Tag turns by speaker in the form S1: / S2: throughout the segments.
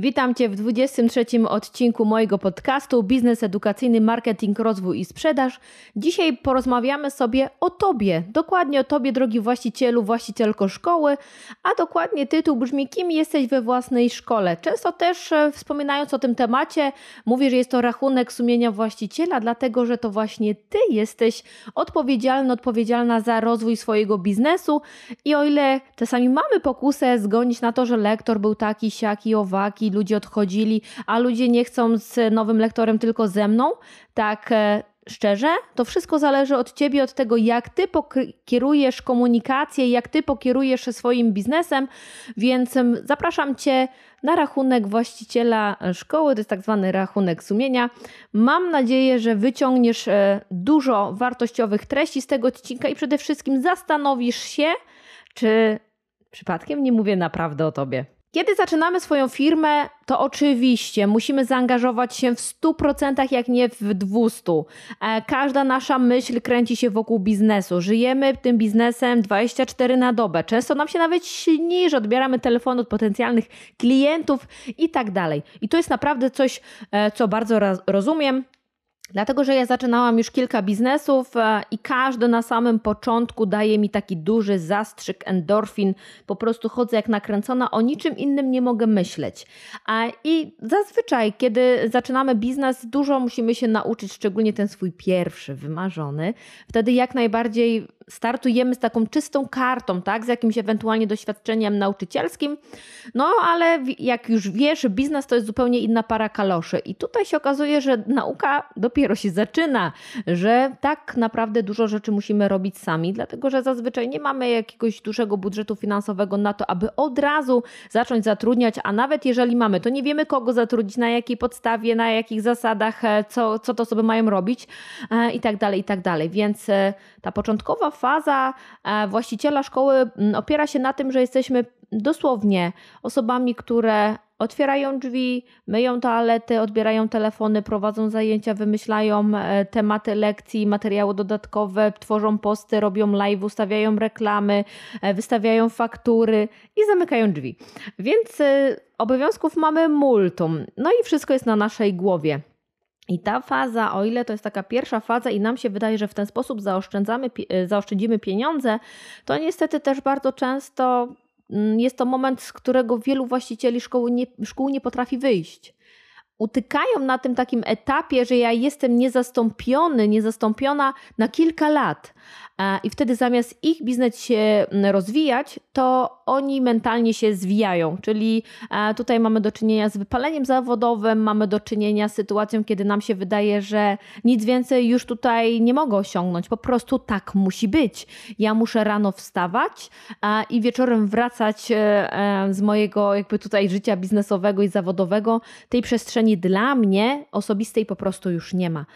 S1: Witam Cię w 23 odcinku mojego podcastu Biznes Edukacyjny, Marketing, Rozwój i Sprzedaż. Dzisiaj porozmawiamy sobie o Tobie, dokładnie o Tobie, drogi właścicielu, właścicielko szkoły, a dokładnie tytuł brzmi Kim jesteś we własnej szkole? Często też e, wspominając o tym temacie, mówię, że jest to rachunek sumienia właściciela, dlatego że to właśnie Ty jesteś odpowiedzialny, odpowiedzialna za rozwój swojego biznesu i o ile czasami mamy pokusę zgonić na to, że lektor był taki, siaki, owaki, ludzie odchodzili, a ludzie nie chcą z nowym lektorem tylko ze mną, tak e, szczerze, to wszystko zależy od ciebie, od tego, jak ty pokierujesz komunikację, jak ty pokierujesz swoim biznesem, więc zapraszam cię na rachunek właściciela szkoły, to jest tak zwany rachunek sumienia. Mam nadzieję, że wyciągniesz e, dużo wartościowych treści z tego odcinka i przede wszystkim zastanowisz się, czy przypadkiem nie mówię naprawdę o tobie. Kiedy zaczynamy swoją firmę, to oczywiście musimy zaangażować się w 100%, jak nie w 200%. E, każda nasza myśl kręci się wokół biznesu. Żyjemy tym biznesem 24 na dobę. Często nam się nawet śni, że odbieramy telefon od potencjalnych klientów i tak dalej. I to jest naprawdę coś, e, co bardzo rozumiem. Dlatego, że ja zaczynałam już kilka biznesów e, i każdy na samym początku daje mi taki duży zastrzyk endorfin. Po prostu chodzę jak nakręcona, o niczym innym nie mogę myśleć. I zazwyczaj, kiedy zaczynamy biznes, dużo musimy się nauczyć, szczególnie ten swój pierwszy, wymarzony. Wtedy jak najbardziej startujemy z taką czystą kartą, tak, z jakimś ewentualnie doświadczeniem nauczycielskim. No ale jak już wiesz, biznes to jest zupełnie inna para kaloszy. I tutaj się okazuje, że nauka dopiero się zaczyna, że tak naprawdę dużo rzeczy musimy robić sami, dlatego że zazwyczaj nie mamy jakiegoś dużego budżetu finansowego na to, aby od razu zacząć zatrudniać, a nawet jeżeli mamy, to nie wiemy kogo zatrudnić, na jakiej podstawie, na jakich zasadach, e, co, co to sobie mają robić e, i tak dalej, i tak dalej. Więc e, ta początkowa faza właściciela szkoły opiera się na tym, że jesteśmy dosłownie osobami, które otwierają drzwi, myją toalety, odbierają telefony, prowadzą zajęcia, wymyślają e, tematy lekcji, materiały dodatkowe, tworzą posty, robią live, ustawiają reklamy, e, wystawiają faktury i zamykają drzwi. Więc e, obowiązków mamy multum. No i wszystko jest na naszej głowie. I ta faza, o ile to jest taka pierwsza faza i nam się wydaje, że w ten sposób zaoszczędzamy, zaoszczędzimy pieniądze, to niestety też bardzo często Mm, jest to moment, z którego wielu właścicieli szkoły nie, szkół nie potrafi wyjść. Utykają na tym takim etapie, że ja jestem niezastąpiony, niezastąpiona na kilka lat. I wtedy zamiast ich biznes się rozwijać, to oni mentalnie się zwijają. Czyli tutaj mamy do czynienia z wypaleniem zawodowym, mamy do czynienia z sytuacją, kiedy nam się wydaje, że nic więcej już tutaj nie mogę osiągnąć. Po prostu tak musi być. Ja muszę rano wstawać i wieczorem wracać e, e, z mojego jakby tutaj życia biznesowego i zawodowego. Tej przestrzeni dla mnie osobistej po prostu już nie ma.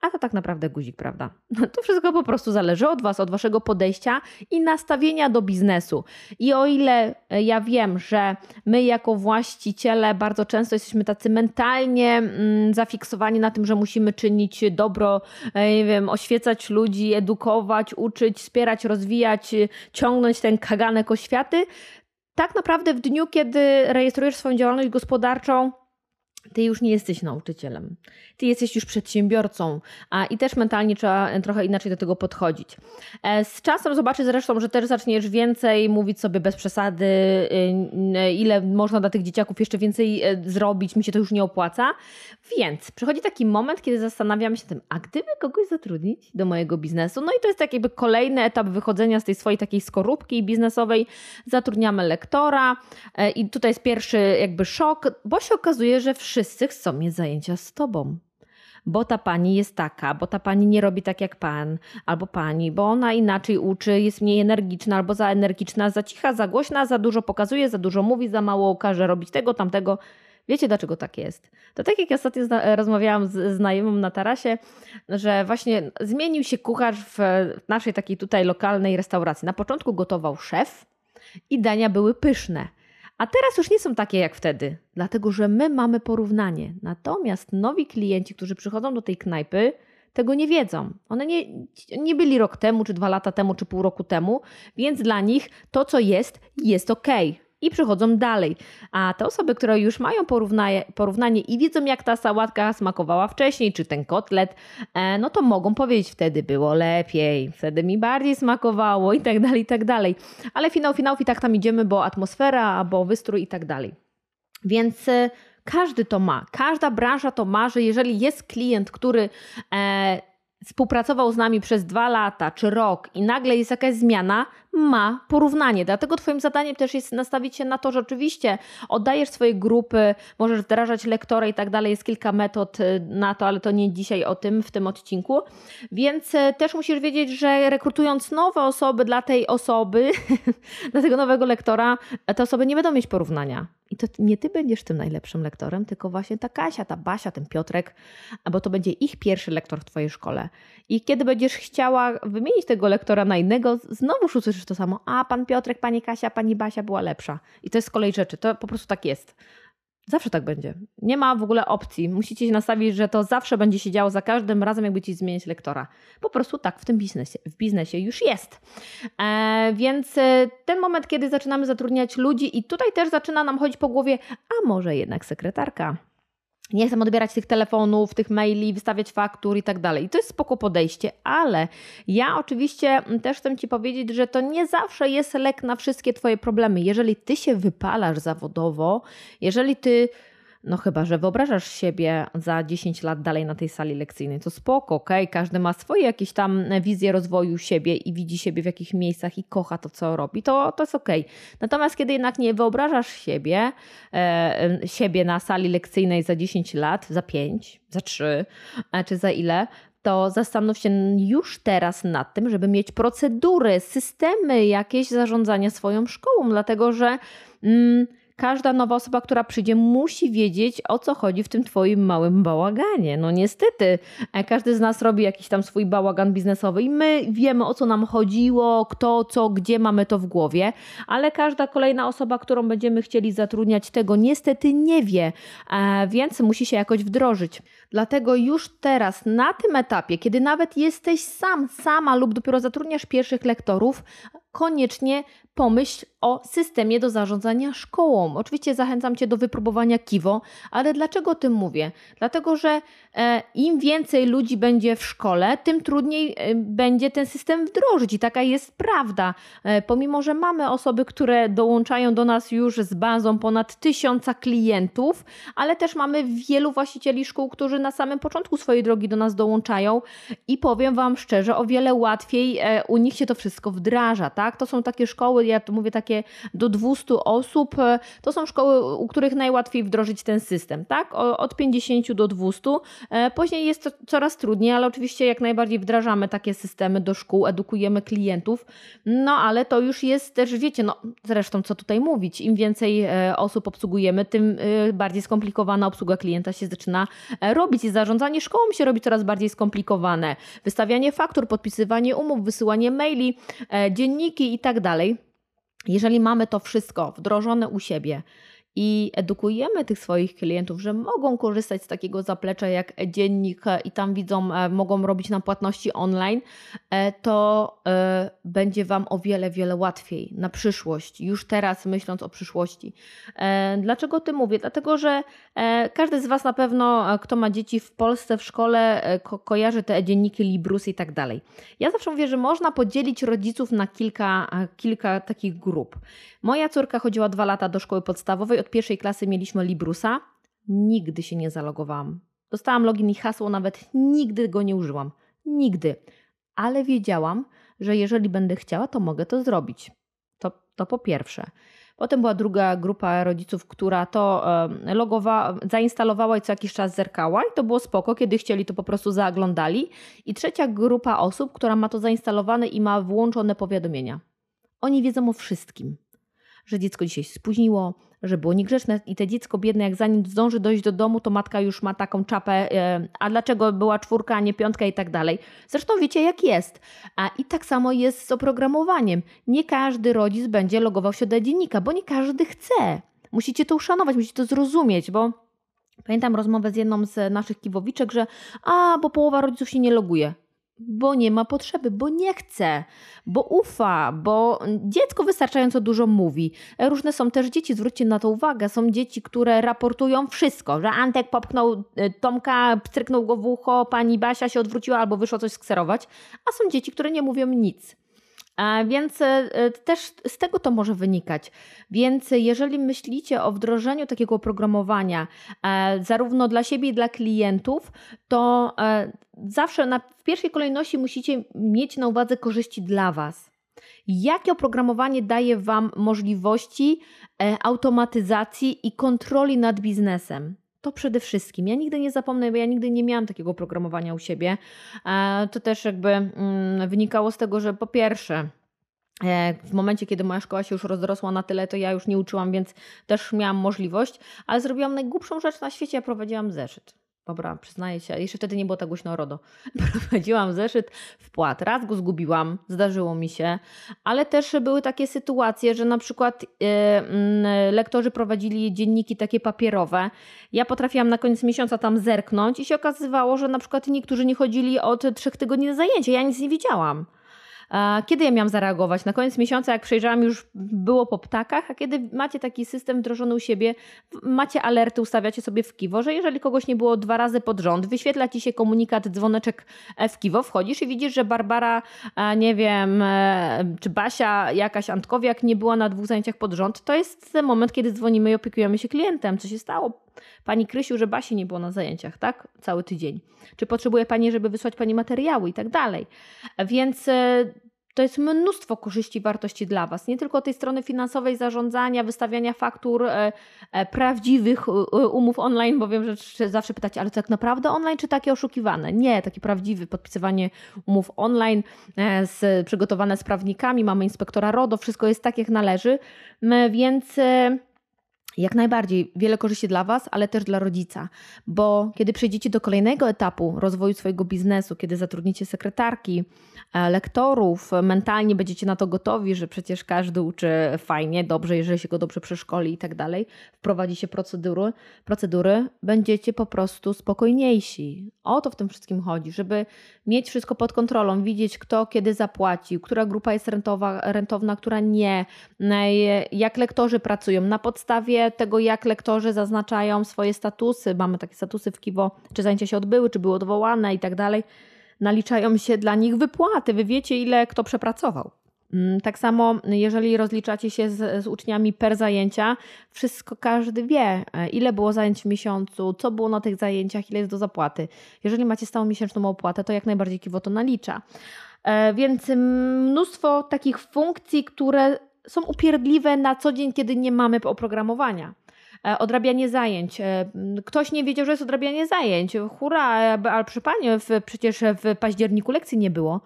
S1: A to tak naprawdę guzik, prawda? To wszystko po prostu zależy od Was, od Waszego podejścia i nastawienia do biznesu. I o ile e, ja wiem, że my jako właściciele bardzo często jesteśmy tacy mentalnie mm, zafiksowani na tym, że musimy czynić dobro, e, nie wiem, oświecać ludzi, edukować, uczyć, wspierać, rozwijać, ciągnąć ten kaganek oświaty, tak naprawdę w dniu, kiedy rejestrujesz swoją działalność gospodarczą, ty już nie jesteś nauczycielem. Ty jesteś już przedsiębiorcą, a i też mentalnie trzeba trochę inaczej do tego podchodzić. E, z czasem zobaczysz zresztą, że też zaczniesz więcej mówić sobie bez przesady, y, ile można dla tych dzieciaków jeszcze więcej e, zrobić, mi się to już nie opłaca. Więc przychodzi taki moment, kiedy zastanawiamy się tym, a gdyby kogoś zatrudnić do mojego biznesu? No i to jest tak jakby kolejny etap wychodzenia z tej swojej takiej skorupki biznesowej. Zatrudniamy lektora e, i tutaj jest pierwszy jakby szok, bo się okazuje, że wszyscy chcą mieć zajęcia z tobą bo ta pani jest taka, bo ta pani nie robi tak jak pan albo pani, bo ona inaczej uczy, jest mniej energiczna albo za energiczna, za cicha, za głośna, za dużo pokazuje, za dużo mówi, za mało każe robić tego, tamtego. Wiecie, dlaczego tak jest? To tak jak ja ostatnio rozmawiałam z znajomą na tarasie, że właśnie zmienił się kucharz w naszej takiej tutaj lokalnej restauracji. Na początku gotował szef i dania były pyszne. A teraz już nie są takie jak wtedy, dlatego że my mamy porównanie. Natomiast nowi klienci, którzy przychodzą do tej knajpy, tego nie wiedzą. One nie, nie byli rok temu, czy dwa lata temu, czy pół roku temu, więc dla nich to, co jest, jest ok. I przychodzą dalej. A te osoby, które już mają porównanie, porównanie i widzą, jak ta sałatka smakowała wcześniej, czy ten kotlet, e, no to mogą powiedzieć, wtedy było lepiej, wtedy mi bardziej smakowało i tak dalej, i tak dalej. Ale finał finałów i tak tam idziemy, bo atmosfera, bo wystrój i tak dalej. Więc e, każdy to ma, każda branża to ma, że jeżeli jest klient, który e, współpracował z nami przez dwa lata czy rok i nagle jest jakaś zmiana, ma porównanie. Dlatego Twoim zadaniem też jest nastawić się na to, że oczywiście oddajesz swoje grupy, możesz wdrażać lektora i tak dalej. Jest kilka metod y, na to, ale to nie dzisiaj o tym w tym odcinku. Więc y, też musisz wiedzieć, że rekrutując nowe osoby dla tej osoby, dla tego nowego lektora, te osoby nie będą mieć porównania. I to nie ty będziesz tym najlepszym lektorem, tylko właśnie ta Kasia, ta Basia, ten Piotrek, bo to będzie ich pierwszy lektor w twojej szkole. I kiedy będziesz chciała wymienić tego lektora na innego, znowu usłyszysz to samo. A pan Piotrek, pani Kasia, pani Basia była lepsza. I to jest z kolei rzeczy. To po prostu tak jest. Zawsze tak będzie. Nie ma w ogóle opcji. Musicie się nastawić, że to zawsze będzie się działo za każdym razem, jakby ci zmienić lektora. Po prostu tak w tym biznesie, w biznesie już jest. E, więc e, ten moment, kiedy zaczynamy zatrudniać ludzi, i tutaj też zaczyna nam chodzić po głowie, a może jednak sekretarka nie chcę odbierać tych telefonów, tych maili, wystawiać faktur i tak dalej. I to jest spoko podejście, ale ja oczywiście też chcę Ci powiedzieć, że to nie zawsze jest lek na wszystkie Twoje problemy. Jeżeli Ty się wypalasz zawodowo, jeżeli Ty no chyba, że wyobrażasz siebie za 10 lat dalej na tej sali lekcyjnej, to spoko, ok? Każdy ma swoje jakieś tam wizje rozwoju siebie i widzi siebie w jakich miejscach i kocha to, co robi, to, to jest ok. Natomiast kiedy jednak nie wyobrażasz siebie, e, siebie na sali lekcyjnej za 10 lat, za 5, za 3, e, czy za ile, to zastanów się już teraz nad tym, żeby mieć procedury, systemy jakieś zarządzania swoją szkołą, dlatego że... Mm, każda nowa osoba, która przyjdzie, musi wiedzieć, o co chodzi w tym twoim małym bałaganie. No niestety, e, każdy z nas robi jakiś tam swój bałagan biznesowy i my wiemy, o co nam chodziło, kto, co, gdzie mamy to w głowie, ale każda kolejna osoba, którą będziemy chcieli zatrudniać, tego niestety nie wie, e, więc musi się jakoś wdrożyć. Dlatego już teraz, na tym etapie, kiedy nawet jesteś sam, sama lub dopiero zatrudniasz pierwszych lektorów, koniecznie pomyśl o systemie do zarządzania szkołą. Oczywiście zachęcam Cię do wypróbowania Kiwo, ale dlaczego o tym mówię? Dlatego, że e, im więcej ludzi będzie w szkole, tym trudniej e, będzie ten system wdrożyć i taka jest prawda. E, pomimo, że mamy osoby, które dołączają do nas już z bazą ponad tysiąca klientów, ale też mamy wielu właścicieli szkół, którzy na samym początku swojej drogi do nas dołączają i powiem Wam szczerze, o wiele łatwiej u nich się to wszystko wdraża, tak? To są takie szkoły, ja tu mówię takie do 200 osób, e, to są szkoły, u których najłatwiej wdrożyć ten system, tak? Od 50 do 200. E, później jest to coraz trudniej, ale oczywiście jak najbardziej wdrażamy takie systemy do szkół, edukujemy klientów, no ale to już jest też, wiecie, no zresztą co tutaj mówić, im więcej e, osób obsługujemy, tym bardziej skomplikowana obsługa klienta się zaczyna robić i zarządzanie szkołą się robi coraz bardziej skomplikowane. Wystawianie faktur, podpisywanie umów, wysyłanie maili, dzienniki i tak dalej. Jeżeli mamy to wszystko wdrożone u siebie i edukujemy tych swoich klientów, że mogą korzystać z takiego zaplecza jak dziennik i tam widzą, e, mogą robić nam płatności online, e, to e, będzie Wam o wiele, wiele łatwiej na przyszłość, już teraz myśląc o przyszłości. Dlaczego o tym mówię? Dlatego, że każdy z Was na pewno, kto ma dzieci w Polsce, w szkole, ko kojarzy te dzienniki Librus i tak dalej. Ja zawsze mówię, że można podzielić rodziców na kilka, kilka takich grup. Moja córka chodziła dwa lata do szkoły podstawowej, od pierwszej klasy mieliśmy Librusa. Nigdy się nie zalogowałam. Dostałam login i hasło, nawet nigdy go nie użyłam. Nigdy. Ale wiedziałam, że jeżeli będę chciała, to mogę to zrobić. To, to po pierwsze. Potem była druga grupa rodziców, która to logowała, zainstalowała i co jakiś czas zerkała i to było spoko, kiedy chcieli to po prostu zaglądali. I trzecia grupa osób, która ma to zainstalowane i ma włączone powiadomienia. Oni wiedzą o wszystkim że dziecko dzisiaj się spóźniło, że było niegrzeczne i te dziecko biedne, jak zanim zdąży dojść do domu, to matka już ma taką czapę, e, a dlaczego była czwórka, a nie piątka i tak dalej. Zresztą wiecie jak jest. A i tak samo jest z oprogramowaniem. Nie każdy rodzic będzie logował się do dziennika, bo nie każdy chce. Musicie to uszanować, musicie to zrozumieć, bo pamiętam rozmowę z jedną z naszych kiwowiczek, że a, bo połowa rodziców się nie loguje. Bo nie ma potrzeby, bo nie chce, bo ufa, bo dziecko wystarczająco dużo mówi. Różne są też dzieci, zwróćcie na to uwagę. Są dzieci, które raportują wszystko, że Antek popchnął e, Tomka, pstryknął go w ucho, pani Basia się odwróciła albo wyszło coś skserować, a są dzieci, które nie mówią nic. Więc e, też z tego to może wynikać. Więc jeżeli myślicie o wdrożeniu takiego oprogramowania, e, zarówno dla siebie i dla klientów, to e, zawsze na, w pierwszej kolejności musicie mieć na uwadze korzyści dla Was. Jakie oprogramowanie daje Wam możliwości automatyzacji i kontroli nad biznesem? To przede wszystkim. Ja nigdy nie zapomnę, bo ja nigdy nie miałam takiego oprogramowania u siebie. To też jakby mm, wynikało z tego, że po pierwsze, e, w momencie, kiedy moja szkoła się już rozrosła na tyle, to ja już nie uczyłam, więc też miałam możliwość, ale zrobiłam najgłupszą rzecz na świecie, ja prowadziłam zeszyt. Dobra, przyznaję się, jeszcze wtedy nie było tak głośno RODO. Prowadziłam zeszyt w płat. Raz go zgubiłam, zdarzyło mi się, ale też były takie sytuacje, że na przykład yy, lektorzy prowadzili dzienniki takie papierowe. Ja potrafiłam na koniec miesiąca tam zerknąć i się okazywało, że na przykład niektórzy nie chodzili od trzech tygodni na zajęcia. Ja nic nie widziałam. Kiedy ja miałam zareagować? Na koniec miesiąca, jak przejrzałam, już było po ptakach, a kiedy macie taki system wdrożony u siebie, macie alerty, ustawiacie sobie w kiwo, że jeżeli kogoś nie było dwa razy pod rząd, wyświetla ci się komunikat, dzwoneczek e, w kiwo, wchodzisz i widzisz, że Barbara, e, nie wiem, e, czy Basia, jakaś Antkowiak nie była na dwóch zajęciach pod rząd, to jest moment, kiedy dzwonimy i opiekujemy się klientem. Co się stało? Pani Krysiu, że Basi nie było na zajęciach, tak? Cały tydzień. Czy potrzebuje Pani, żeby wysłać Pani materiały i tak dalej. Więc e, to jest mnóstwo korzyści, wartości dla Was. Nie tylko tej strony finansowej, zarządzania, wystawiania faktur, e, e, prawdziwych umów online, bo wiem, że zawsze pytacie, ale to tak naprawdę online, czy takie oszukiwane? Nie, taki prawdziwy, podpisywanie umów online, z, przygotowane z prawnikami, mamy inspektora RODO, wszystko jest tak, jak należy, więc jak najbardziej wiele korzyści dla Was, ale też dla rodzica, bo kiedy przejdziecie do kolejnego etapu rozwoju swojego biznesu, kiedy zatrudnicie sekretarki, e, lektorów, mentalnie będziecie na to gotowi, że przecież każdy uczy fajnie, dobrze, jeżeli się go dobrze przeszkoli i tak dalej, wprowadzi się procedury, procedury, będziecie po prostu spokojniejsi. O to w tym wszystkim chodzi, żeby mieć wszystko pod kontrolą, widzieć kto kiedy zapłacił, która grupa jest rentowa, rentowna, która nie, jak lektorzy pracują na podstawie tego, jak lektorzy zaznaczają swoje statusy, mamy takie statusy w Kiwo, czy zajęcia się odbyły, czy były odwołane i tak dalej, naliczają się dla nich wypłaty. Wy wiecie, ile kto przepracował. Mm, tak samo, jeżeli rozliczacie się z, z, uczniami per zajęcia, wszystko każdy wie, e, ile było zajęć w miesiącu, co było na tych zajęciach, ile jest do zapłaty. Jeżeli macie stałą miesięczną opłatę, to jak najbardziej Kiwo to nalicza. E, więc mnóstwo takich funkcji, które są upierdliwe na co dzień, kiedy nie mamy oprogramowania. E, odrabianie zajęć. E, ktoś nie wiedział, że jest odrabianie zajęć. Hura, ale przy pani, przecież w październiku lekcji nie było.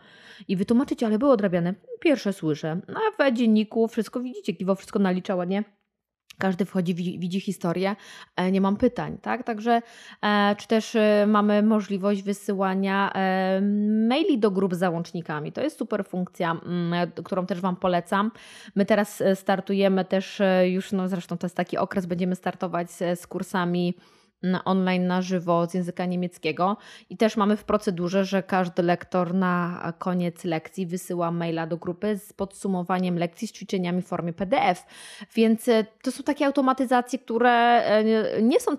S1: I wytłumaczycie, ale było odrabiane. Pierwsze słyszę. A w dzienniku wszystko widzicie, Kiwo wszystko nalicza ładnie każdy wchodzi, widzi historię, e, nie mam pytań, tak? Także, e, czy też e, mamy możliwość wysyłania maili do grup z załącznikami. To jest super funkcja, mm, którą też Wam polecam. My teraz startujemy też już, no zresztą to jest taki okres, będziemy startować z, z kursami online na żywo z języka niemieckiego i też mamy w procedurze, że każdy lektor na koniec lekcji wysyła maila do grupy z podsumowaniem lekcji z ćwiczeniami w formie PDF. Więc e, to są takie automatyzacje, które e, nie są,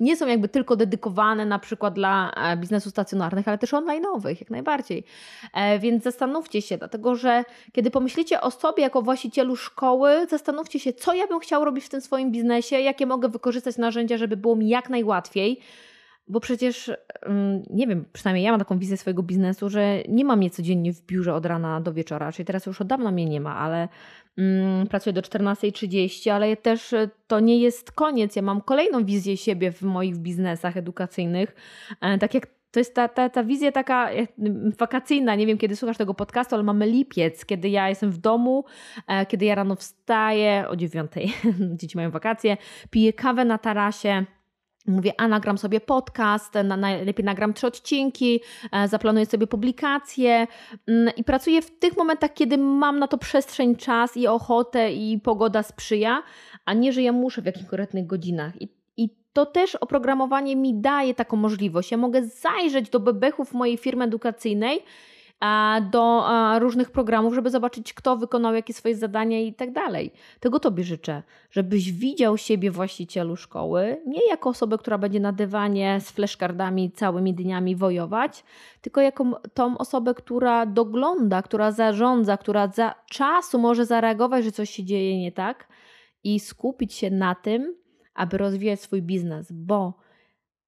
S1: nie są jakby tylko dedykowane na przykład dla e, biznesu stacjonarnych, ale też online'owych, jak najbardziej. Więc zastanówcie się, dlatego że kiedy pomyślicie o sobie jako właścicielu szkoły, zastanówcie się, co ja bym chciał robić w tym swoim biznesie, jakie mogę wykorzystać narzędzia, żeby było mi jak najłatwiej łatwiej, bo przecież, mm, nie wiem, przynajmniej ja mam taką wizję swojego biznesu, że nie mam mnie codziennie w biurze od rana do wieczora, czyli teraz już od dawna mnie nie ma, ale mm, pracuję do 14.30, ale też e, to nie jest koniec. Ja mam kolejną wizję siebie w moich biznesach edukacyjnych. E, tak jak to jest ta, ta, ta wizja taka e, wakacyjna. Nie wiem, kiedy słuchasz tego podcastu, ale mamy lipiec, kiedy ja jestem w domu, kiedy ja rano wstaję o dziewiątej, dzieci mają wakacje, piję kawę na tarasie Mówię, a nagram sobie podcast, na, najlepiej nagram trzy odcinki, e, zaplanuję sobie publikacje mm, i pracuję w tych momentach, kiedy mam na to przestrzeń, czas i ochotę i pogoda sprzyja, a nie, że ja muszę w jakichś konkretnych godzinach. I, i to też oprogramowanie mi daje taką możliwość. Ja mogę zajrzeć do bebechów mojej firmy edukacyjnej do różnych programów, żeby zobaczyć, kto wykonał jakie swoje zadania i tak dalej. Tego Tobie życzę, żebyś widział siebie właścicielu szkoły, nie jako osobę, która będzie na dywanie z fleszkardami całymi dniami wojować, tylko jako tą osobę, która dogląda, która zarządza, która za czasu może zareagować, że coś się dzieje nie tak i skupić się na tym, aby rozwijać swój biznes, bo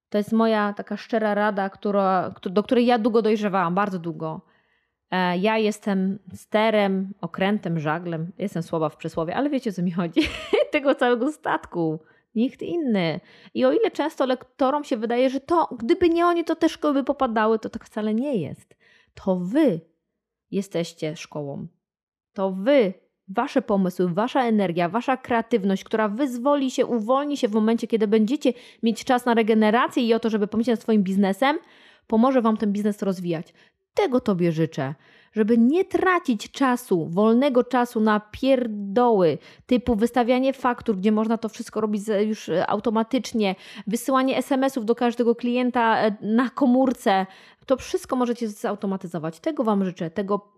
S1: to jest moja taka szczera rada, która, do której ja długo dojrzewałam, bardzo długo. E, ja jestem sterem, okrętem, żaglem. Jestem słaba w przysłowie, ale wiecie o co mi chodzi. Tego całego statku. Nikt inny. I o ile często lektorom się wydaje, że to, gdyby nie oni, to te szkoły by popadały, to tak wcale nie jest. To wy jesteście szkołą. To wy wasze pomysły, wasza energia, wasza kreatywność, która wyzwoli się, uwolni się w momencie, kiedy będziecie mieć czas na regenerację i o to, żeby pomyśleć nad swoim biznesem, pomoże wam ten biznes rozwijać. Tego tobie życzę żeby nie tracić czasu, wolnego czasu na pierdoły, typu wystawianie faktur, gdzie można to wszystko robić już e, automatycznie, wysyłanie SMS-ów do każdego klienta e, na komórce. To wszystko możecie zautomatyzować. Tego Wam życzę, tego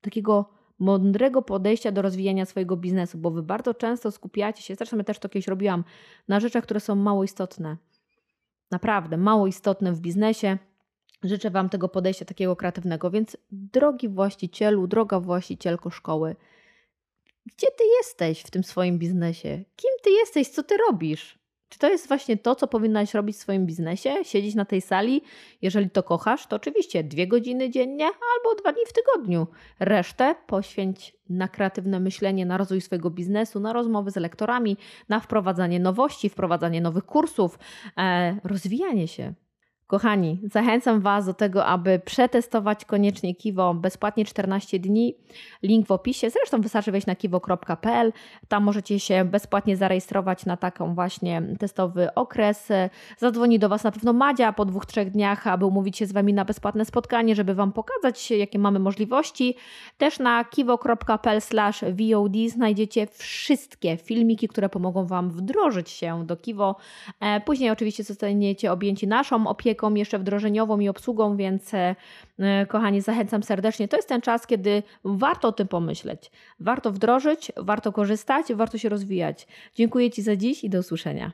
S1: takiego mądrego podejścia do rozwijania swojego biznesu, bo wy bardzo często skupiacie się, zresztą ja też to kiedyś robiłam, na rzeczach, które są mało istotne. Naprawdę, mało istotne w biznesie. Życzę Wam tego podejścia takiego kreatywnego, więc drogi właścicielu, droga właścicielko szkoły, gdzie Ty jesteś w tym swoim biznesie? Kim Ty jesteś? Co Ty robisz? Czy to jest właśnie to, co powinnaś robić w swoim biznesie? Siedzieć na tej sali? Jeżeli to kochasz, to oczywiście dwie godziny dziennie albo dwa dni w tygodniu. Resztę poświęć na kreatywne myślenie, na rozwój swojego biznesu, na rozmowy z lektorami, na wprowadzanie nowości, wprowadzanie nowych kursów, e, rozwijanie się. Kochani, zachęcam Was do tego, aby przetestować koniecznie Kiwo bezpłatnie 14 dni. Link w opisie. Zresztą wystarczy wejść na kiwo.pl. Tam możecie się bezpłatnie zarejestrować na taką właśnie testowy okres. Zadzwoni do Was na pewno Madzia po dwóch, trzech dniach, aby umówić się z Wami na bezpłatne spotkanie, żeby Wam pokazać, jakie mamy możliwości. Też na kiwo.pl VOD znajdziecie wszystkie filmiki, które pomogą Wam wdrożyć się do Kiwo. E, później oczywiście zostaniecie objęci naszą opieką opieką jeszcze wdrożeniową i obsługą, więc e, kochani, zachęcam serdecznie. To jest ten czas, kiedy warto o tym pomyśleć. Warto wdrożyć, warto korzystać, warto się rozwijać. Dziękuję Ci za dziś i do usłyszenia.